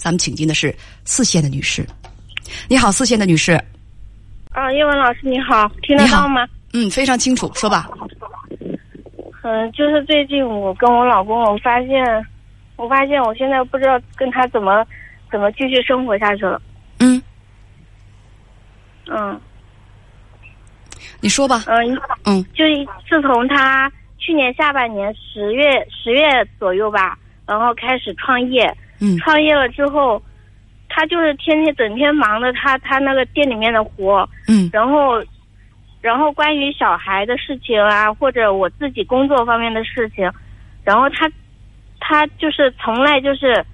咱们请进的是四线的女士。你好，四线的女士。啊，叶文老师你好，听得到吗？嗯，非常清楚，说吧。嗯，就是最近我跟我老公，我发现，我发现我现在不知道跟他怎么怎么继续生活下去了。嗯，嗯你说吧。嗯，嗯就是自从他去年下半年十月十月左右吧，然后开始创业，嗯创业了之后，他就是天天整天忙着他他那个店里面的活，嗯然后，然后关于小孩的事情啊，或者我自己工作方面的事情，然后他，他就是从来就是，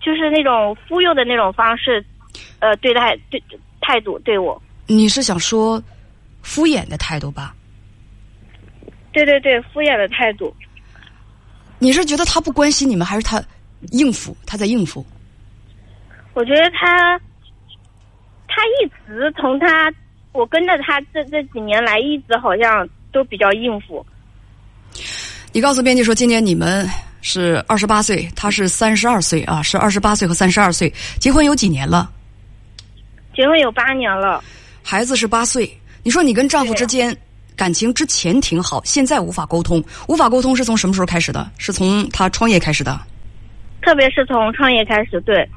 就是那种忽悠的那种方式，呃，对待对态度对我，你是想说敷衍的态度吧？对对对，敷衍的态度。你是觉得他不关心你们，还是他应付？他在应付？我觉得他，他一直从他我跟着他这这几年来，一直好像都比较应付。你告诉编辑说，今年你们是二十八岁，他是三十二岁啊，是二十八岁和三十二岁，结婚有几年了？结婚有八年了，孩子是八岁。你说你跟丈夫之间感情之前挺好，现在无法沟通，无法沟通是从什么时候开始的？是从他创业开始的。特别是从创业开始，对，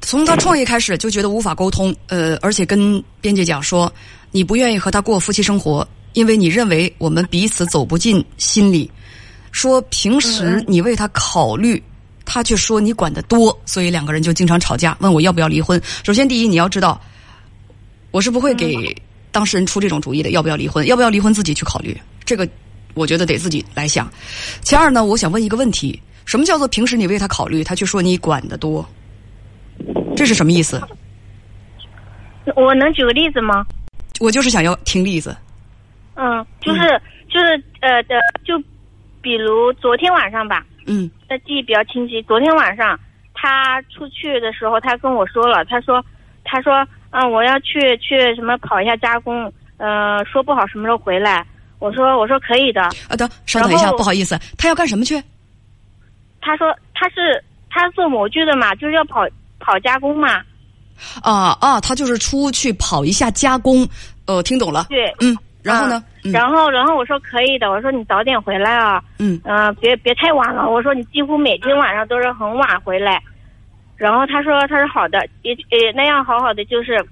从他创业开始就觉得无法沟通，呃，而且跟编辑讲说，你不愿意和他过夫妻生活，因为你认为我们彼此走不进心里。说平时你为他考虑，他却说你管得多，所以两个人就经常吵架，问我要不要离婚。首先，第一，你要知道，我是不会给当事人出这种主意的，要不要离婚？要不要离婚自己去考虑，这个我觉得得自己来想。其二呢，我想问一个问题：什么叫做平时你为他考虑，他却说你管得多？这是什么意思？我能举个例子吗？我就是想要听例子。嗯，就是、就是呃的，就比如昨天晚上吧，嗯他记忆比较清晰。昨天晚上他出去的时候，他跟我说了，他说他说嗯，我要去去什么跑一下加工，呃，说不好什么时候回来。我说我说可以的。啊，等稍等一下，不好意思，他要干什么去？他说他是他做模具的嘛，就是要跑跑加工嘛。啊啊，他就是出去跑一下加工。呃，听懂了。对，嗯，然后呢？嗯然后然后我说可以的，我说你早点回来啊。嗯嗯、别别太晚了。我说你几乎每天晚上都是很晚回来，然后他说他说好的，也也那样好好的就是，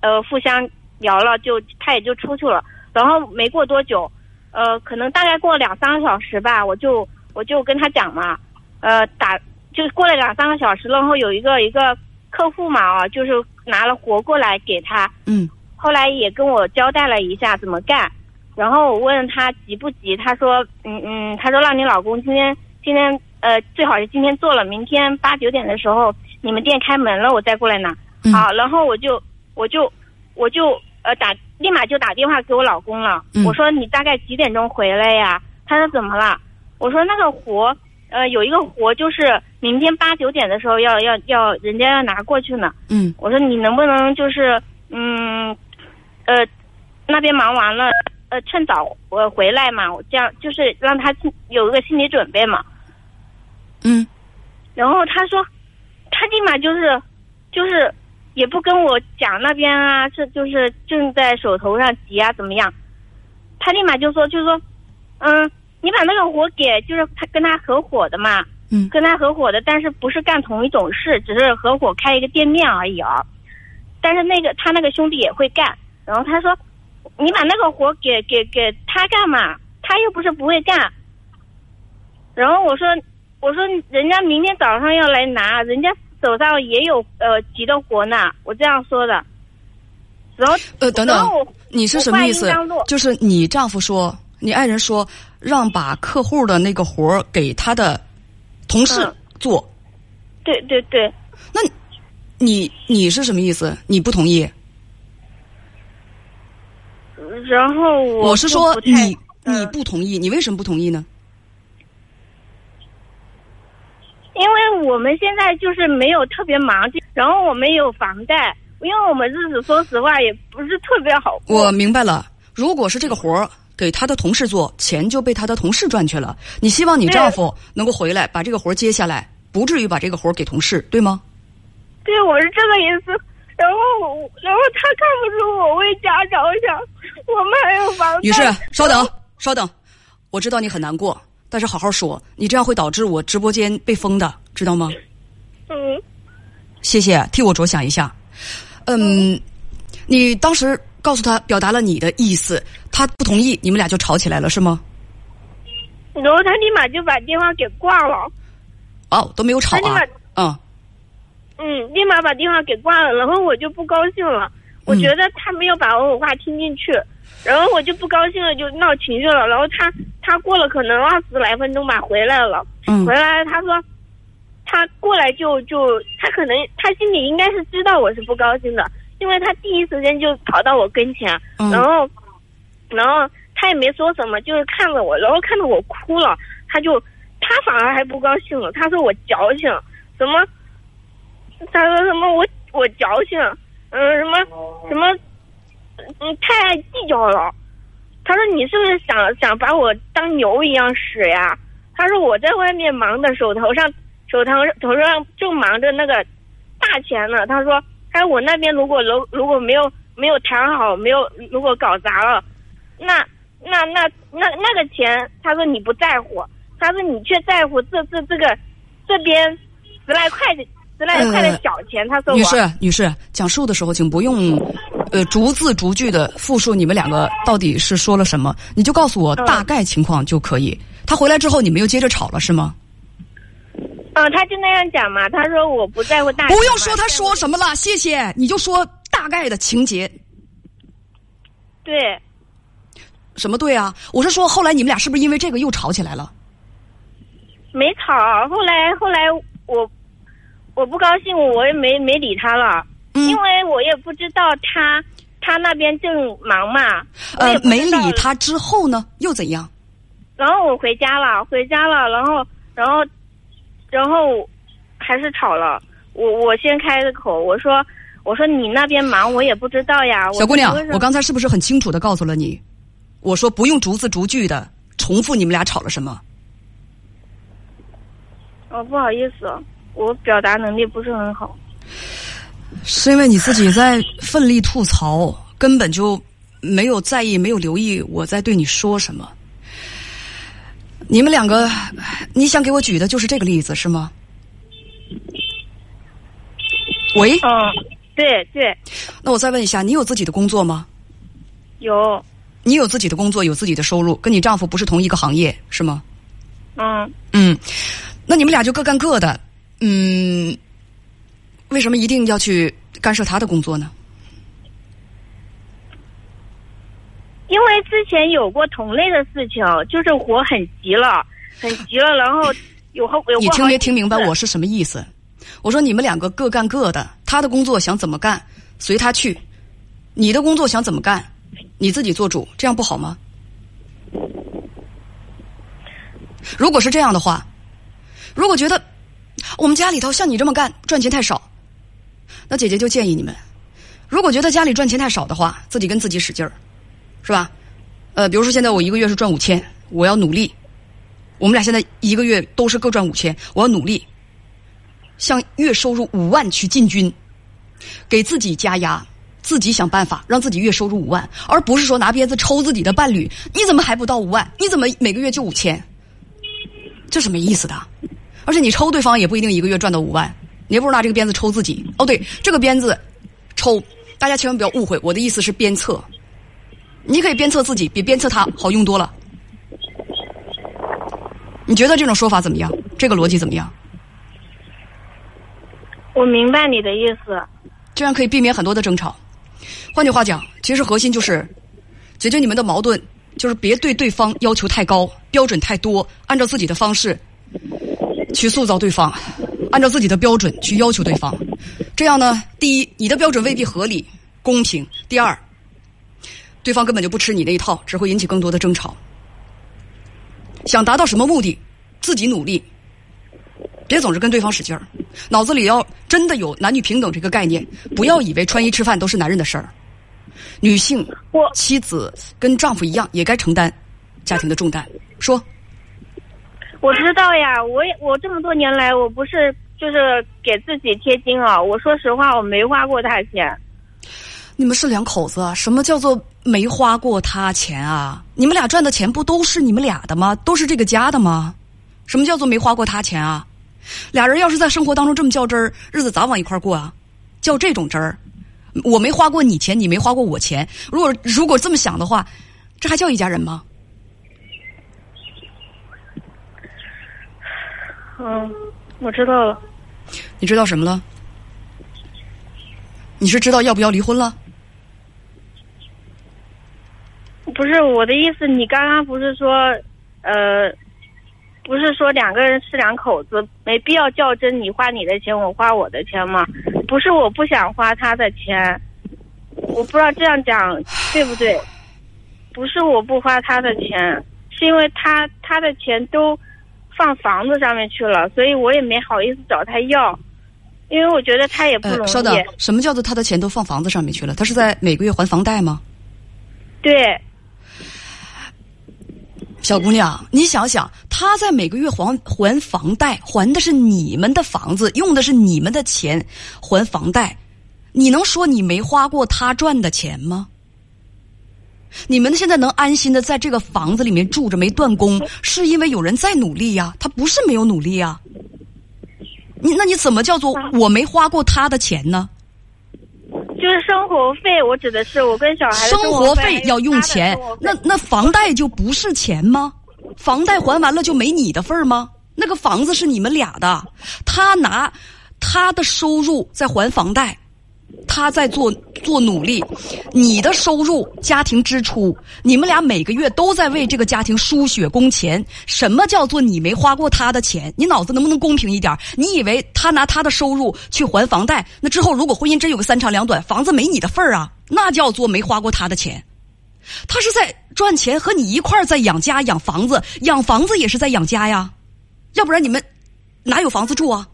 呃，互相聊了，就他也就出去了。然后没过多久，呃，可能大概过了两三个小时吧，我就我就跟他讲嘛，呃，打就是过了两三个小时，然后有一个一个客户嘛啊，就是拿了活过来给他，嗯后来也跟我交代了一下怎么干，然后我问他急不急，他说嗯嗯，他说让你老公今天今天呃最好是今天做了，明天八九点的时候你们店开门了，我再过来拿。嗯好，然后我就我就我就呃打立马就打电话给我老公了，嗯我说你大概几点钟回来呀？他说怎么了？我说那个活呃有一个活就是明天八九点的时候要要要人家要拿过去呢。嗯我说你能不能就是嗯，呃，那边忙完了，呃，趁早我回来嘛，我这样就是让他有一个心理准备嘛。嗯然后他说，他立马就是就是也不跟我讲那边啊，是就是正在手头上急啊怎么样，他立马就说就说，嗯，你把那个活给就是他跟他合伙的嘛，嗯跟他合伙的，但是不是干同一种事，只是合伙开一个店面而已啊。但是那个他那个兄弟也会干，然后他说，你把那个活给给给他干嘛？他又不是不会干。然后我说我说人家明天早上要来拿，人家手上也有呃急的活呢，我这样说的。然后呃，等等你是什么意思？就是你丈夫说，你爱人说，让把客户的那个活儿给他的同事嗯做，对对对，那你你是什么意思？你不同意？然后我我是说你嗯你不同意，你为什么不同意呢？因为我们现在就是没有特别忙，然后我们有房贷，因为我们日子说实话也不是特别好过。我明白了，如果是这个活儿给他的同事做，钱就被他的同事赚去了。你希望你丈夫能够回来把这个活儿接下来，不至于把这个活儿给同事，对吗？对，我是这个意思。然后，然后他看不出我为家着想，我们还有房。女士，稍等，稍等，我知道你很难过，但是好好说，你这样会导致我直播间被封的，知道吗？嗯。谢谢，替我着想一下。嗯，你当时告诉他表达了你的意思，他不同意，你们俩就吵起来了，是吗？然后他立马就把电话给挂了。哦，都没有吵啊。嗯。嗯，立马把电话给挂了，然后我就不高兴了。我觉得他没有把我话听进去，然后我就不高兴了，就闹情绪了。然后他他过了可能二十来分钟吧，回来了。嗯。回来他说。他过来就就他可能他心里应该是知道我是不高兴的，因为他第一时间就跑到我跟前，然后，然后他也没说什么，就是看着我，然后看着我哭了，他就他反而还不高兴了，他说我矫情，什么，他说什么我我矫情，嗯什么什么，嗯太爱计较了，他说你是不是想想把我当牛一样使呀？他说我在外面忙的手头上。手头头上正忙着那个大钱呢，他说：“他说我那边如果如如果没有没有谈好，没有如果搞砸了，那那那那那个钱，他说你不在乎，他说你却在乎这这这个这边十来块的十来块的小钱。”他说：“女士，女士，讲述的时候请不用呃逐字逐句的复述你们两个到底是说了什么，你就告诉我大概情况就可以。他回来之后，你们又接着吵了是吗？”嗯，他就那样讲嘛。他说我不在乎大。不用说他说什么了，谢谢。你就说大概的情节。对。什么对啊？我是说，后来你们俩是不是因为这个又吵起来了？没吵，后来后来我我不高兴，我也没没理他了，因为我也不知道他他那边正忙嘛。呃，没理他之后呢，又怎样？然后我回家了，回家了，然后然后。然后还是吵了，我我先开的口，我说我说你那边忙，我也不知道呀。小姑娘，我刚才是不是很清楚的告诉了你？我说不用逐字逐句的重复你们俩吵了什么。哦，不好意思，我表达能力不是很好。是因为你自己在奋力吐槽，根本就没有在意，没有留意我在对你说什么。你们两个，你想给我举的就是这个例子是吗？喂。嗯，对对。那我再问一下，你有自己的工作吗？有。你有自己的工作，有自己的收入，跟你丈夫不是同一个行业是吗？嗯。嗯，那你们俩就各干各的。嗯，为什么一定要去干涉他的工作呢？因为之前有过同类的事情，就是火很急了，很急了，然后 有后有你听没听明白我是什么意思？我说你们两个各干各的，他的工作想怎么干随他去，你的工作想怎么干你自己做主，这样不好吗？如果是这样的话，如果觉得我们家里头像你这么干赚钱太少，那姐姐就建议你们，如果觉得家里赚钱太少的话，自己跟自己使劲儿。是吧？呃，比如说现在我一个月是赚五千，我要努力。我们俩现在一个月都是各赚五千，我要努力，向月收入五万去进军，给自己加压，自己想办法让自己月收入五万，而不是说拿鞭子抽自己的伴侣。你怎么还不到五万？你怎么每个月就五千？这是没意思的。而且你抽对方也不一定一个月赚到五万，你也不如拿这个鞭子抽自己。哦，对，这个鞭子抽，大家千万不要误会，我的意思是鞭策。你可以鞭策自己，比鞭策他好用多了。你觉得这种说法怎么样？这个逻辑怎么样？我明白你的意思。这样可以避免很多的争吵。换句话讲，其实核心就是解决你们的矛盾，就是别对对方要求太高，标准太多，按照自己的方式去塑造对方，按照自己的标准去要求对方。这样呢，第一，你的标准未必合理、公平；第二。对方根本就不吃你那一套，只会引起更多的争吵。想达到什么目的，自己努力，别总是跟对方使劲儿。脑子里要真的有男女平等这个概念，不要以为穿衣吃饭都是男人的事儿。女性，妻子跟丈夫一样，也该承担家庭的重担。说，我知道呀，我也我这么多年来，我不是就是给自己贴金啊。我说实话，我没花过大钱。你们是两口子啊？什么叫做没花过他钱啊？你们俩赚的钱不都是你们俩的吗？都是这个家的吗？什么叫做没花过他钱啊？俩人要是在生活当中这么较真儿，日子咋往一块儿过啊？较这种真儿，我没花过你钱，你没花过我钱。如果如果这么想的话，这还叫一家人吗？嗯，我知道了。你知道什么了？你是知道要不要离婚了？不是我的意思，你刚刚不是说，呃，不是说两个人是两口子，没必要较真，你花你的钱，我花我的钱吗？不是我不想花他的钱，我不知道这样讲对不对？不是我不花他的钱，是因为他他的钱都放房子上面去了，所以我也没好意思找他要，因为我觉得他也不容易。稍等，什么叫做他的钱都放房子上面去了？他是在每个月还房贷吗？对。小姑娘，你想想，他在每个月还还房贷，还的是你们的房子，用的是你们的钱还房贷，你能说你没花过他赚的钱吗？你们现在能安心的在这个房子里面住着没断供，是因为有人在努力呀，他不是没有努力呀。你那你怎么叫做我没花过他的钱呢？就是生活费，我指的是我跟小孩生活费要用钱，那那房贷就不是钱吗？房贷还完了就没你的份儿吗？那个房子是你们俩的，他拿他的收入在还房贷。他在做做努力，你的收入、家庭支出，你们俩每个月都在为这个家庭输血工钱。什么叫做你没花过他的钱？你脑子能不能公平一点？你以为他拿他的收入去还房贷，那之后如果婚姻真有个三长两短，房子没你的份儿啊？那叫做没花过他的钱。他是在赚钱，和你一块儿在养家、养房子，养房子也是在养家呀。要不然你们哪有房子住啊？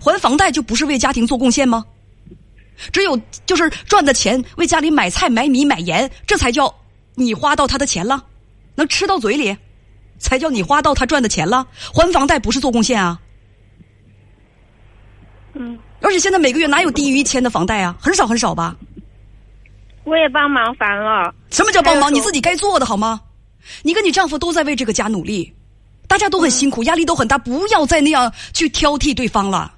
还房贷就不是为家庭做贡献吗？只有就是赚的钱为家里买菜、买米、买盐，这才叫你花到他的钱了，能吃到嘴里，才叫你花到他赚的钱了。还房贷不是做贡献啊。嗯。而且现在每个月哪有低于一千的房贷啊？很少很少吧。我也帮忙烦了。什么叫帮忙？你自己该做的好吗？你跟你丈夫都在为这个家努力，大家都很辛苦，压力都很大，不要再那样去挑剔对方了。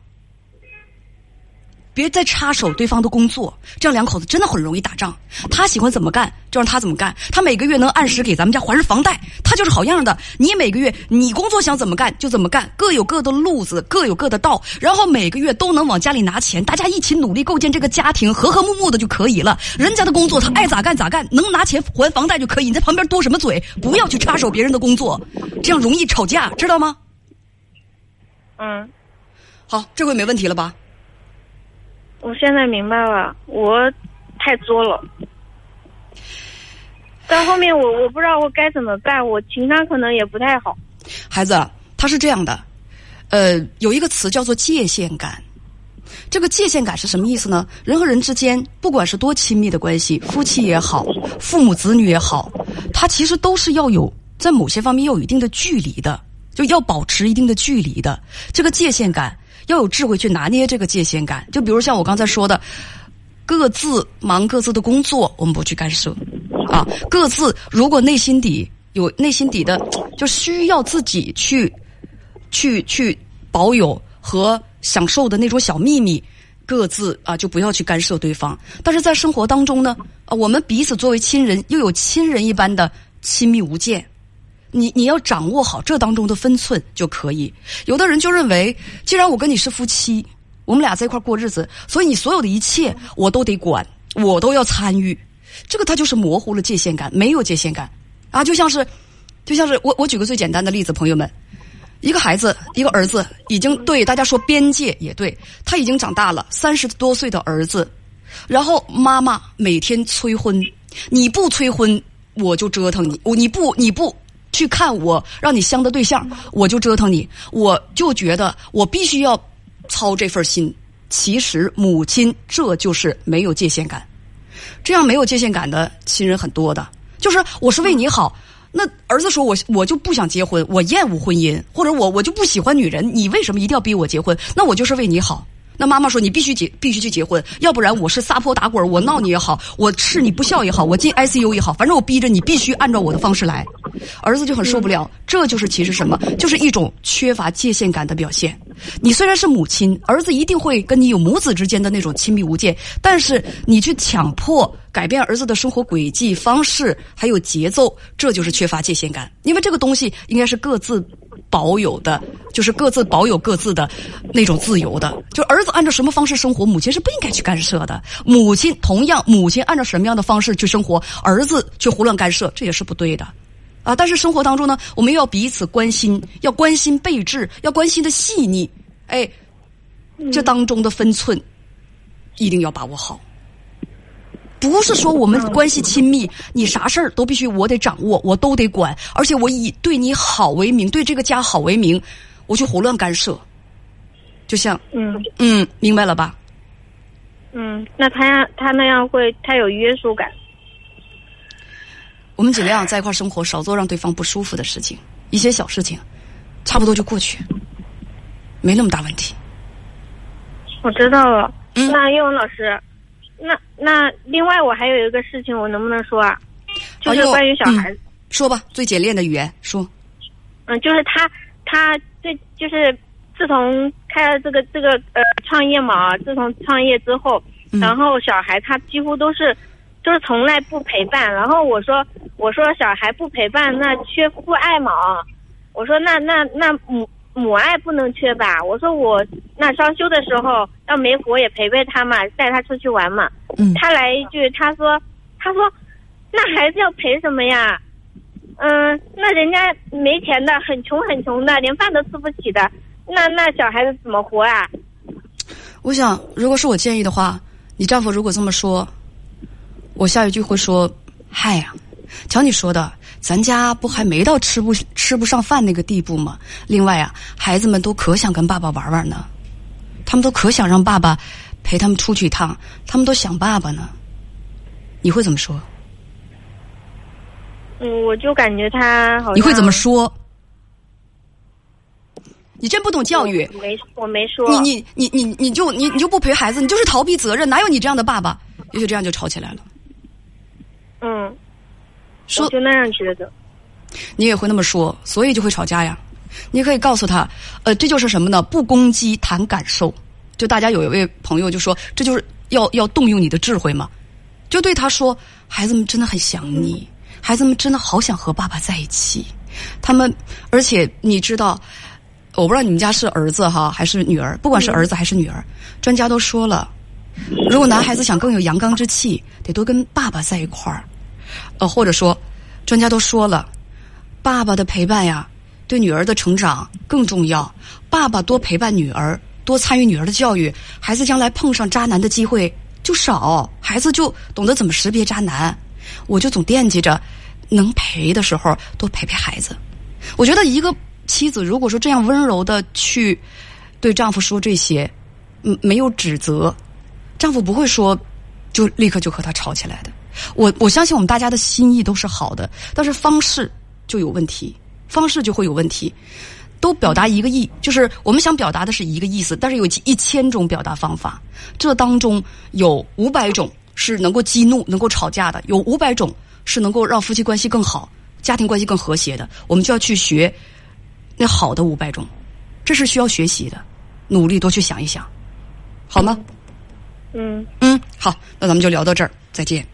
别再插手对方的工作，这样两口子真的很容易打仗。他喜欢怎么干就让他怎么干，他每个月能按时给咱们家还上房贷，他就是好样的。你每个月你工作想怎么干就怎么干，各有各的路子，各有各的道，然后每个月都能往家里拿钱，大家一起努力构建这个家庭，和和睦睦的就可以了。人家的工作他爱咋干咋干，能拿钱还房贷就可以。你在旁边多什么嘴？不要去插手别人的工作，这样容易吵架，知道吗？嗯，好，这回没问题了吧？我现在明白了，我太作了。到后面我我不知道我该怎么办，我情商可能也不太好。孩子，他是这样的，呃，有一个词叫做界限感。这个界限感是什么意思呢？人和人之间，不管是多亲密的关系，夫妻也好，父母子女也好，他其实都是要有在某些方面要有一定的距离的，就要保持一定的距离的。这个界限感。要有智慧去拿捏这个界限感，就比如像我刚才说的，各自忙各自的工作，我们不去干涉，啊，各自如果内心底有内心底的，就需要自己去，去去保有和享受的那种小秘密，各自啊就不要去干涉对方。但是在生活当中呢，啊，我们彼此作为亲人，又有亲人一般的亲密无间。你你要掌握好这当中的分寸就可以。有的人就认为，既然我跟你是夫妻，我们俩在一块过日子，所以你所有的一切我都得管，我都要参与。这个他就是模糊了界限感，没有界限感啊！就像是，就像是我我举个最简单的例子，朋友们，一个孩子，一个儿子，已经对大家说边界也对，他已经长大了，三十多岁的儿子，然后妈妈每天催婚，你不催婚我就折腾你，我你不你不。去看我让你相的对象，我就折腾你，我就觉得我必须要操这份心。其实母亲这就是没有界限感，这样没有界限感的亲人很多的，就是我是为你好，那儿子说我我就不想结婚，我厌恶婚姻，或者我我就不喜欢女人，你为什么一定要逼我结婚？那我就是为你好。那妈妈说你必须结必须去结婚，要不然我是撒泼打滚，我闹你也好，我斥你不孝也好，我进 ICU 也好，反正我逼着你必须按照我的方式来。儿子就很受不了，这就是其实什么，就是一种缺乏界限感的表现。你虽然是母亲，儿子一定会跟你有母子之间的那种亲密无间，但是你去强迫改变儿子的生活轨迹、方式还有节奏，这就是缺乏界限感。因为这个东西应该是各自保有的，就是各自保有各自的那种自由的。就儿子按照什么方式生活，母亲是不应该去干涉的。母亲同样，母亲按照什么样的方式去生活，儿子去胡乱干涉，这也是不对的。啊！但是生活当中呢，我们要彼此关心，要关心备至，要关心的细腻。哎，这当中的分寸一定要把握好。不是说我们关系亲密，你啥事儿都必须我得掌握，我都得管，而且我以对你好为名，对这个家好为名，我去胡乱干涉。就像，嗯嗯，明白了吧？嗯，那他他那样会，太有约束感。我们尽量在一块生活，少做让对方不舒服的事情，一些小事情，差不多就过去，没那么大问题。我知道了。嗯那英文老师，那那另外我还有一个事情，我能不能说啊？就是关于小孩子，说吧，最简练的语言说。嗯，就是他他最就是自从开了这个这个呃创业嘛，自从创业之后，嗯。然后小孩他几乎都是就是从来不陪伴，然后我说我说小孩不陪伴那缺父爱嘛，我说那那那母母爱不能缺吧，我说我那双休的时候要没活也陪陪他嘛，带他出去玩嘛，嗯他来一句他说他说那孩子要陪什么呀？嗯，那人家没钱的，很穷很穷的，连饭都吃不起的，那那小孩子怎么活啊？我想，如果是我建议的话，你丈夫如果这么说，我下一句会说：“嗨呀，瞧你说的，咱家不还没到吃不吃不上饭那个地步吗？另外啊，孩子们都可想跟爸爸玩玩呢，他们都可想让爸爸陪他们出去一趟，他们都想爸爸呢。你会怎么说？嗯，我就感觉他好像你会怎么？说？你真不懂教育。我没，我没说。你你你你你就你你就不陪孩子，你就是逃避责任，哪有你这样的爸爸？也许这样就吵起来了。嗯，说就那样觉得。你也会那么说，所以就会吵架呀。你可以告诉他，呃，这就是什么呢？不攻击，谈感受。就大家有一位朋友就说，这就是要要动用你的智慧嘛。就对他说，孩子们真的很想你，孩子们真的好想和爸爸在一起。他们，而且你知道，我不知道你们家是儿子哈还是女儿，不管是儿子还是女儿，专家都说了，如果男孩子想更有阳刚之气，得多跟爸爸在一块儿。呃，或者说，专家都说了，爸爸的陪伴呀，对女儿的成长更重要。爸爸多陪伴女儿，多参与女儿的教育，孩子将来碰上渣男的机会就少，孩子就懂得怎么识别渣男。我就总惦记着，能陪的时候多陪陪孩子。我觉得一个妻子如果说这样温柔的去对丈夫说这些，嗯，没有指责，丈夫不会说就立刻就和他吵起来的。我我相信我们大家的心意都是好的，但是方式就有问题，方式就会有问题。都表达一个意，就是我们想表达的是一个意思，但是有一千种表达方法，这当中有五百种是能够激怒、能够吵架的，有五百种是能够让夫妻关系更好、家庭关系更和谐的，我们就要去学那好的五百种，这是需要学习的，努力多去想一想，好吗？嗯。嗯，好，那咱们就聊到这儿，再见。